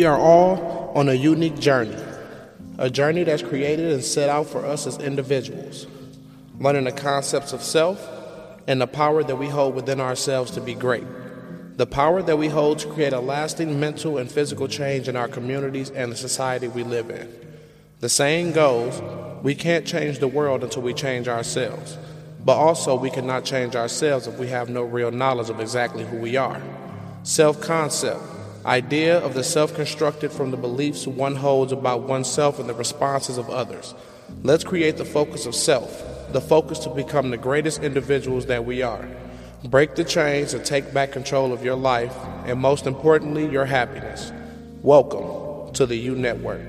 We are all on a unique journey, a journey that's created and set out for us as individuals, learning the concepts of self and the power that we hold within ourselves to be great. The power that we hold to create a lasting mental and physical change in our communities and the society we live in. The saying goes, we can't change the world until we change ourselves. But also, we cannot change ourselves if we have no real knowledge of exactly who we are. Self concept, idea of the self constructed from the beliefs one holds about oneself and the responses of others. Let's create the focus of self, the focus to become the greatest individuals that we are. Break the chains and take back control of your life, and most importantly, your happiness. Welcome to the U Network.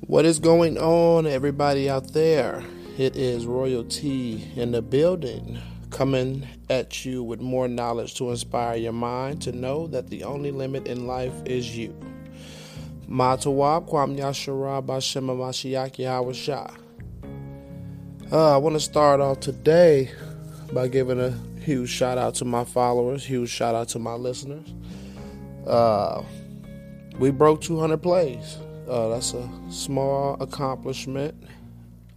What is going on, everybody out there? It is royalty in the building, coming at you with more knowledge to inspire your mind to know that the only limit in life is you. Matawab Kwam Yashara Hawasha. Uh, I want to start off today by giving a huge shout out to my followers, huge shout out to my listeners. Uh, we broke 200 plays. Uh, that's a small accomplishment,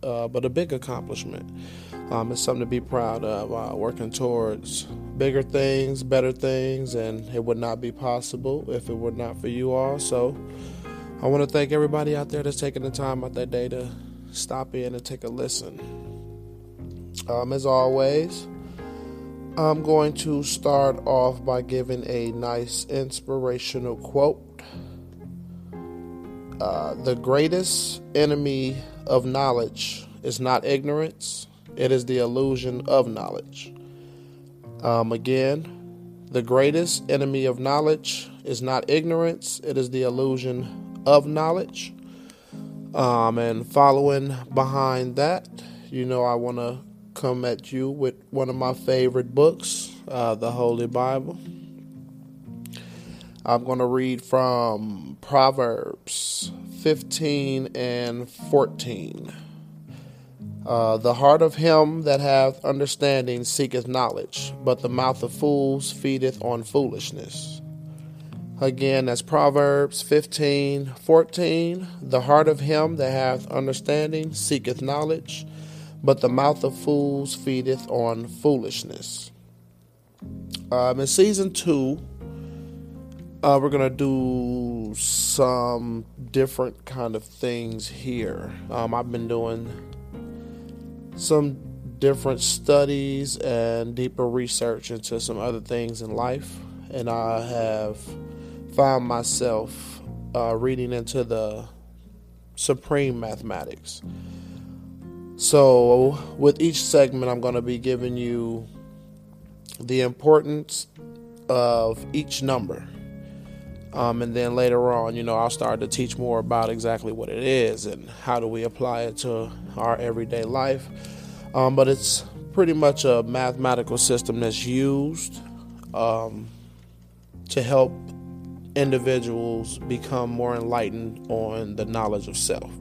uh, but a big accomplishment. Um, it's something to be proud of. Uh, working towards bigger things, better things, and it would not be possible if it were not for you all. So I want to thank everybody out there that's taking the time out their day to stop in and take a listen. Um, as always, I'm going to start off by giving a nice inspirational quote. Uh, the greatest enemy of knowledge is not ignorance, it is the illusion of knowledge. Um, again, the greatest enemy of knowledge is not ignorance, it is the illusion of knowledge. Um, and following behind that, you know, I want to come at you with one of my favorite books, uh, the Holy Bible. I'm going to read from Proverbs 15 and 14. Uh, the heart of him that hath understanding seeketh knowledge, but the mouth of fools feedeth on foolishness. Again, that's Proverbs 15 14. The heart of him that hath understanding seeketh knowledge, but the mouth of fools feedeth on foolishness. Um, in season two, uh, we're gonna do some different kind of things here. Um, I've been doing some different studies and deeper research into some other things in life, and I have found myself uh, reading into the supreme mathematics. So, with each segment, I'm going to be giving you the importance of each number. Um, and then later on, you know, I'll start to teach more about exactly what it is and how do we apply it to our everyday life. Um, but it's pretty much a mathematical system that's used um, to help individuals become more enlightened on the knowledge of self.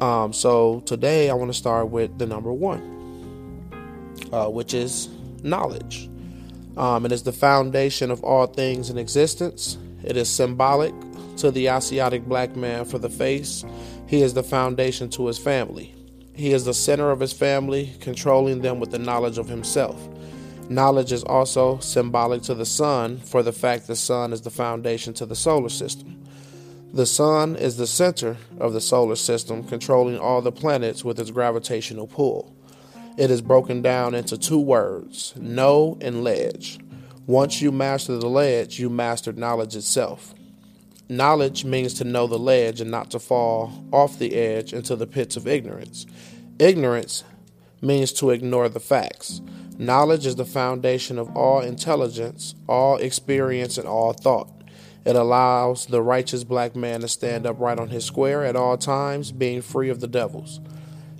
Um, so today I want to start with the number one, uh, which is knowledge. Um, it is the foundation of all things in existence. It is symbolic to the Asiatic black man for the face. He is the foundation to his family. He is the center of his family, controlling them with the knowledge of himself. Knowledge is also symbolic to the sun for the fact the sun is the foundation to the solar system. The sun is the center of the solar system, controlling all the planets with its gravitational pull. It is broken down into two words know and ledge. Once you master the ledge, you master knowledge itself. Knowledge means to know the ledge and not to fall off the edge into the pits of ignorance. Ignorance means to ignore the facts. Knowledge is the foundation of all intelligence, all experience, and all thought. It allows the righteous black man to stand upright on his square at all times, being free of the devils.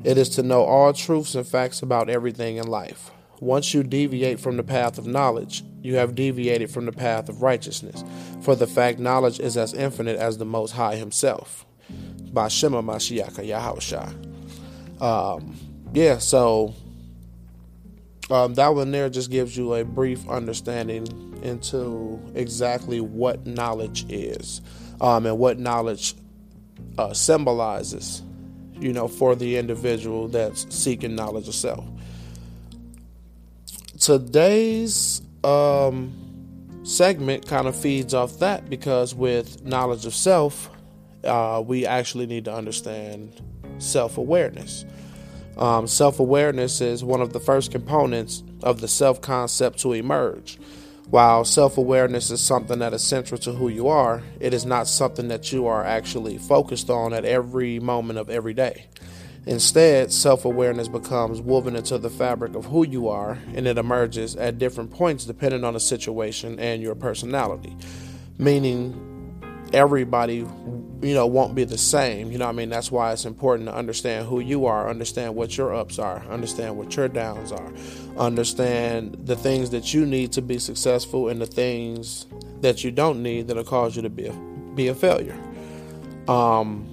It is to know all truths and facts about everything in life. Once you deviate from the path of knowledge, you have deviated from the path of righteousness. For the fact knowledge is as infinite as the Most High Himself. By Shema Mashiach Yahusha. Um, yeah, so Um, that one there just gives you a brief understanding into exactly what knowledge is um, and what knowledge uh, symbolizes, you know, for the individual that's seeking knowledge of self. Today's um, segment kind of feeds off that because with knowledge of self, uh, we actually need to understand self awareness. Um, self awareness is one of the first components of the self concept to emerge. While self awareness is something that is central to who you are, it is not something that you are actually focused on at every moment of every day. Instead, self awareness becomes woven into the fabric of who you are and it emerges at different points depending on the situation and your personality. Meaning, everybody you know won't be the same. You know i mean? That's why it's important to understand who you are understand what your ups are understand what your downs are understand the things that you need to be successful and the things that you don't need that'll cause you to be a, be a failure. Um,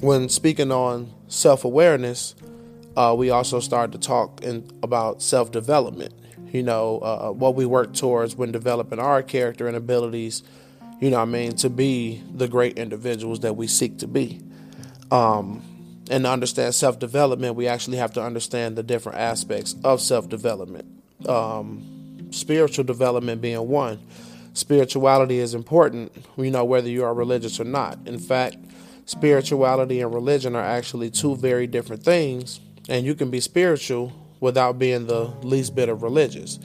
when speaking on self-awareness uh, we also start to talk in, about self-development. You know uh, what we work towards when developing our character and abilities you know I mean, to be the great individuals that we seek to be. Um, and to understand self development, we actually have to understand the different aspects of self development. Um, spiritual development being one. Spirituality is important, you know, whether you are religious or not. In fact, spirituality and religion are actually two very different things, and you can be spiritual without being the least bit of religious.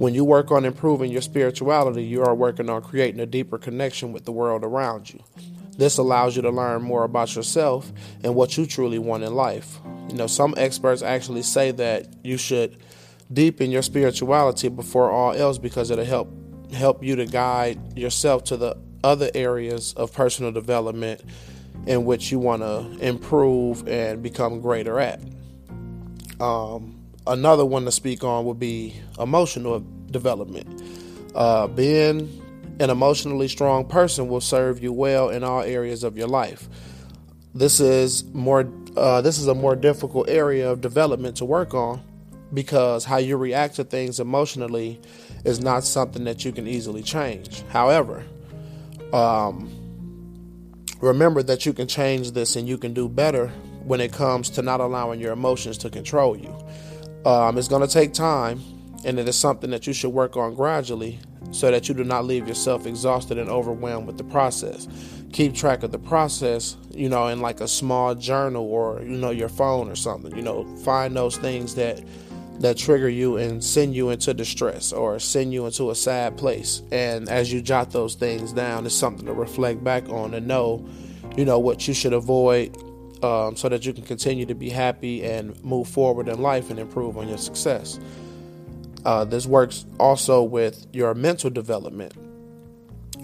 When you work on improving your spirituality, you are working on creating a deeper connection with the world around you. This allows you to learn more about yourself and what you truly want in life. You know, some experts actually say that you should deepen your spirituality before all else because it'll help help you to guide yourself to the other areas of personal development in which you want to improve and become greater at. Um, another one to speak on would be emotional development. Uh, being an emotionally strong person will serve you well in all areas of your life. This is more. Uh, this is a more difficult area of development to work on because how you react to things emotionally is not something that you can easily change. However, um, remember that you can change this and you can do better when it comes to not allowing your emotions to control you. Um, it's going to take time, and it is something that you should work on gradually so that you do not leave yourself exhausted and overwhelmed with the process. Keep track of the process, you know, in like a small journal or you know your phone or something. You know, find those things that that trigger you and send you into distress or send you into a sad place. And as you jot those things down, it's something to reflect back on and know, you know, what you should avoid um, so that you can continue to be happy and move forward in life and improve on your success. Uh, this works also with your mental development.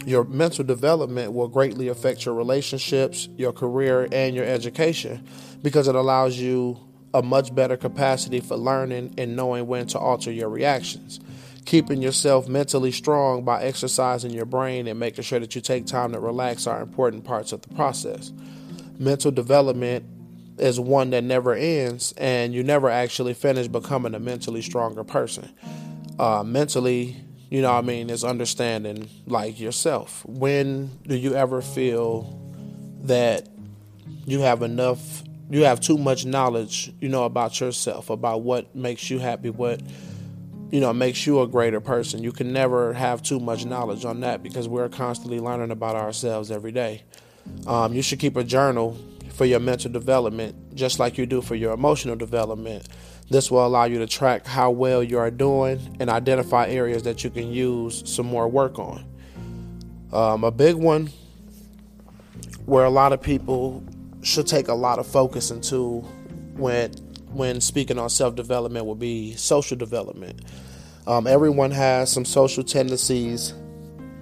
Your mental development will greatly affect your relationships, your career, and your education because it allows you a much better capacity for learning and knowing when to alter your reactions. Keeping yourself mentally strong by exercising your brain and making sure that you take time to relax are important parts of the process mental development is one that never ends, and you never actually finish becoming a mentally stronger person. Uh, mentally, you know, I mean, is understanding like yourself. When do you ever feel that you have enough? You have too much knowledge, you know, about yourself, about what makes you happy, what you know makes you a greater person. You can never have too much knowledge on that because we're constantly learning about ourselves every day. Um, you should keep a journal for your mental development, just like you do for your emotional development. This will allow you to track how well you are doing and identify areas that you can use some more work on. Um, a big one where a lot of people should take a lot of focus into when when speaking on self development will be social development. Um, everyone has some social tendencies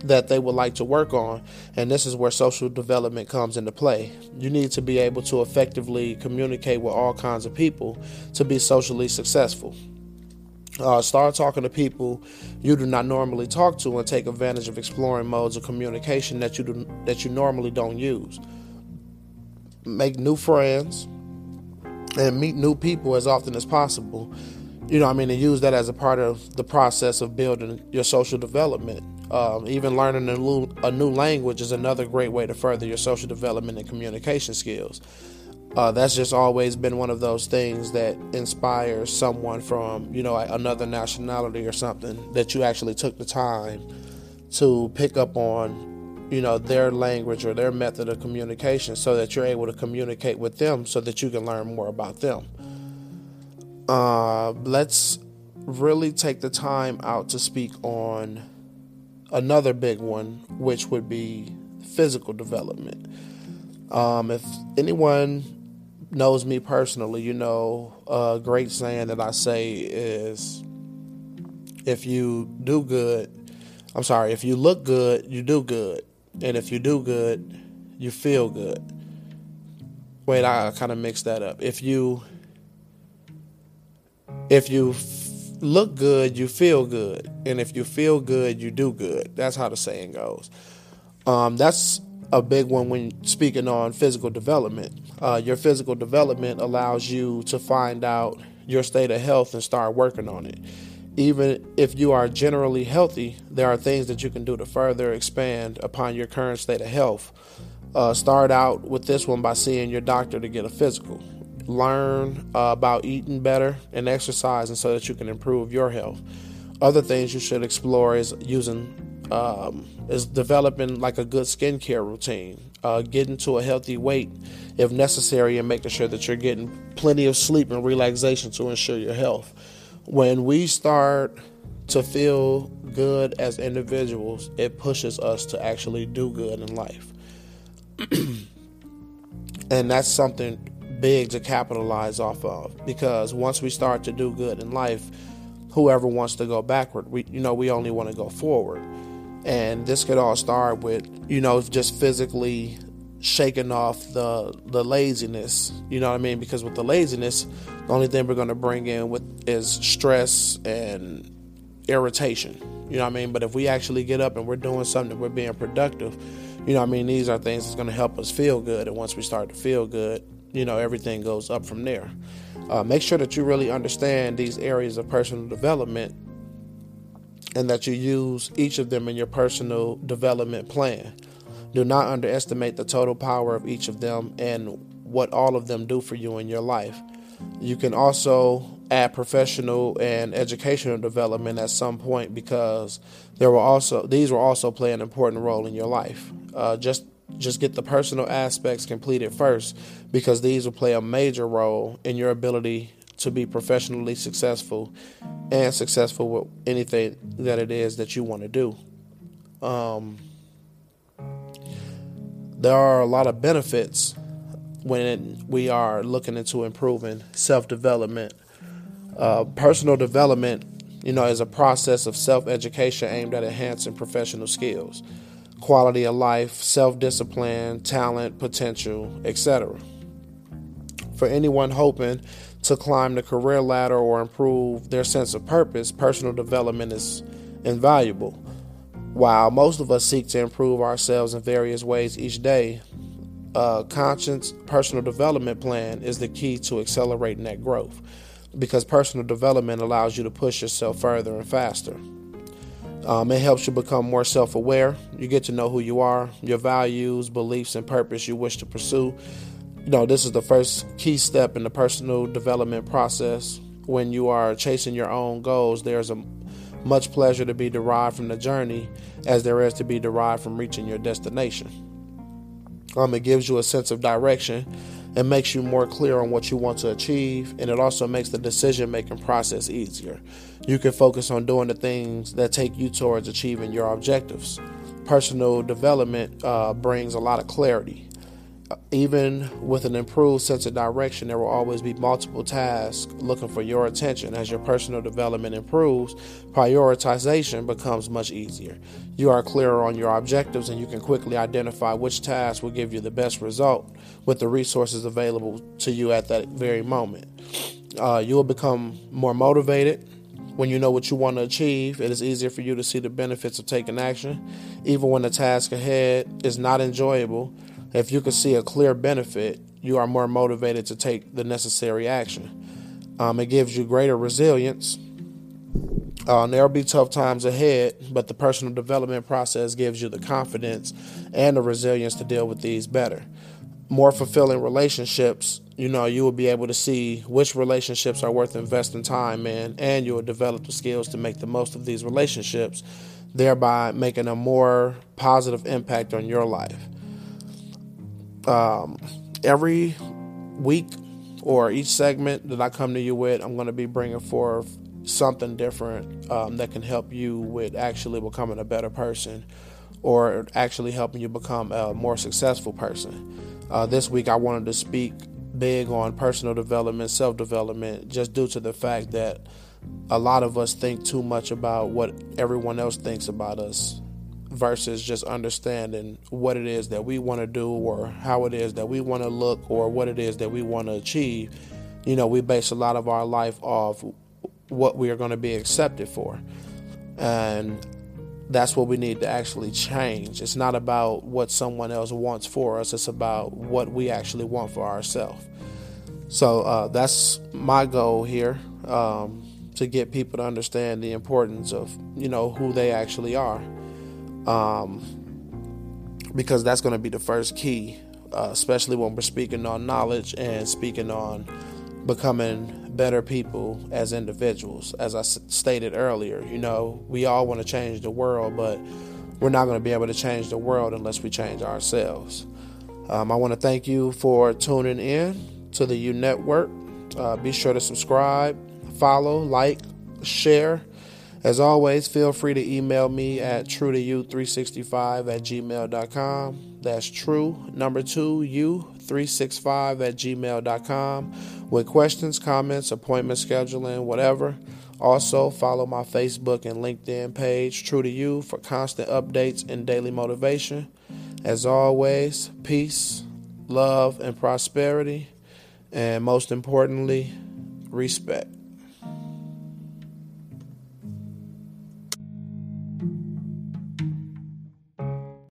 that they would like to work on. And this is where social development comes into play. You need to be able to effectively communicate with all kinds of people to be socially successful. Uh, start talking to people you do not normally talk to and take advantage of exploring modes of communication that you do, that you normally don't use. Make new friends and meet new people as often as possible you know, I mean, and use that as a part of the process of building your social development. Um, even learning a new, a new language is another great way to further your social development and communication skills. Uh, that's just always been one of those things that inspires someone from, you know, another nationality or something that you actually took the time to pick up on, you know, their language or their method of communication so that you're able to communicate with them so that you can learn more about them. Uh, let's really take the time out to speak on another big one, which would be physical development. Um, if anyone knows me personally, you know, a great saying that I say is if you do good, I'm sorry, if you look good, you do good. And if you do good, you feel good. Wait, I kind of mixed that up. If you if you look good, you feel good, and if you feel good, you do good. That's how the saying goes. Um, that's a big one when speaking on physical development. Uh, your physical development allows you to find out your state of health and start working on it. Even if you are generally healthy, there are things that you can do to further expand upon your current state of health. Uh, start out with this one by seeing your doctor to get a physical learn uh, about eating better and exercising so that you can improve your health. Other things you should explore is using um, is developing like a good skincare routine, uh, getting to a healthy weight if necessary, and making sure that you're getting plenty of sleep and relaxation to ensure your health. When we start to feel good as individuals, it pushes us to actually do good in life. and that's something big to capitalize off of because once we start to do good in life, whoever wants to go backward, we you know we only want to go forward. And this could all start with you know just physically shaking off the the laziness. You know what I mean? Because with the laziness, the only thing we're going to bring in with is stress and irritation. You know what I mean? But if we actually get up and we're doing something, we're being productive. You know what I mean? These are things that's going to help us feel good. And once we start to feel good, you know, everything goes up from there. Uh, make sure that you really understand these areas of personal development and that you use each of them in your personal development plan. Do not underestimate the total power of each of them and what all of them do for you in your life. You can also add professional and educational development at some point because there will also these will also play an important role in your life. Uh, just just get the personal aspects completed first because these will play a major role in your ability to be professionally successful and successful with anything that it is that you want to do. Um, there are a lot of benefits when we are looking into improving self development. Uh, personal development, you know, is a process of self education aimed at enhancing professional skills quality of life, self discipline, talent, potential, etc. For anyone hoping to climb the career ladder or improve their sense of purpose, personal development is invaluable. While most of us seek to improve ourselves in various ways each day, a conscious personal development plan is the key to accelerating that growth because personal development allows you to push yourself further and faster. Um, it helps you become more self aware. You get to know who you are, your values, beliefs, and purpose you wish to pursue. You know, this is the first key step in the personal development process. When you are chasing your own goals, there's a much pleasure to be derived from the journey as there is to be derived from reaching your destination. Um, it gives you a sense of direction and makes you more clear on what you want to achieve, and it also makes the decision making process easier. You can focus on doing the things that take you towards achieving your objectives. Personal development uh, brings a lot of clarity. Even with an improved sense of direction, there will always be multiple tasks looking for your attention. As your personal development improves, prioritization becomes much easier. You are clearer on your objectives and you can quickly identify which task will give you the best result with the resources available to you at that very moment. Uh, you will become more motivated. When you know what you want to achieve, it is easier for you to see the benefits of taking action. Even when the task ahead is not enjoyable, if you can see a clear benefit, you are more motivated to take the necessary action. Um, it gives you greater resilience. Uh, there'll be tough times ahead, but the personal development process gives you the confidence and the resilience to deal with these better. More fulfilling relationships, you know, you will be able to see which relationships are worth investing time in, and you will develop the skills to make the most of these relationships, thereby making a more positive impact on your life. Um, every week or each segment that I come to you with, I'm going to be bringing forth something different um, that can help you with actually becoming a better person or actually helping you become a more successful person. Uh, this week, I wanted to speak big on personal development, self development, just due to the fact that a lot of us think too much about what everyone else thinks about us versus just understanding what it is that we want to do or how it is that we want to look or what it is that we want to achieve. You know, we base a lot of our life off what we are going to be accepted for. And that's what we need to actually change. It's not about what someone else wants for us, it's about what we actually want for ourselves. So uh, that's my goal here um, to get people to understand the importance of, you know, who they actually are. Um, because that's going to be the first key, uh, especially when we're speaking on knowledge and speaking on becoming better people as individuals. As I s- stated earlier, you know, we all want to change the world, but we're not going to be able to change the world unless we change ourselves. Um, I want to thank you for tuning in to the U Network. Uh, be sure to subscribe, follow, like, share. As always, feel free to email me at true to you 365 at gmail.com. That's true, number two, you 365 at gmail.com with questions, comments, appointment scheduling, whatever. Also, follow my Facebook and LinkedIn page, True to You, for constant updates and daily motivation. As always, peace, love, and prosperity. And most importantly, respect.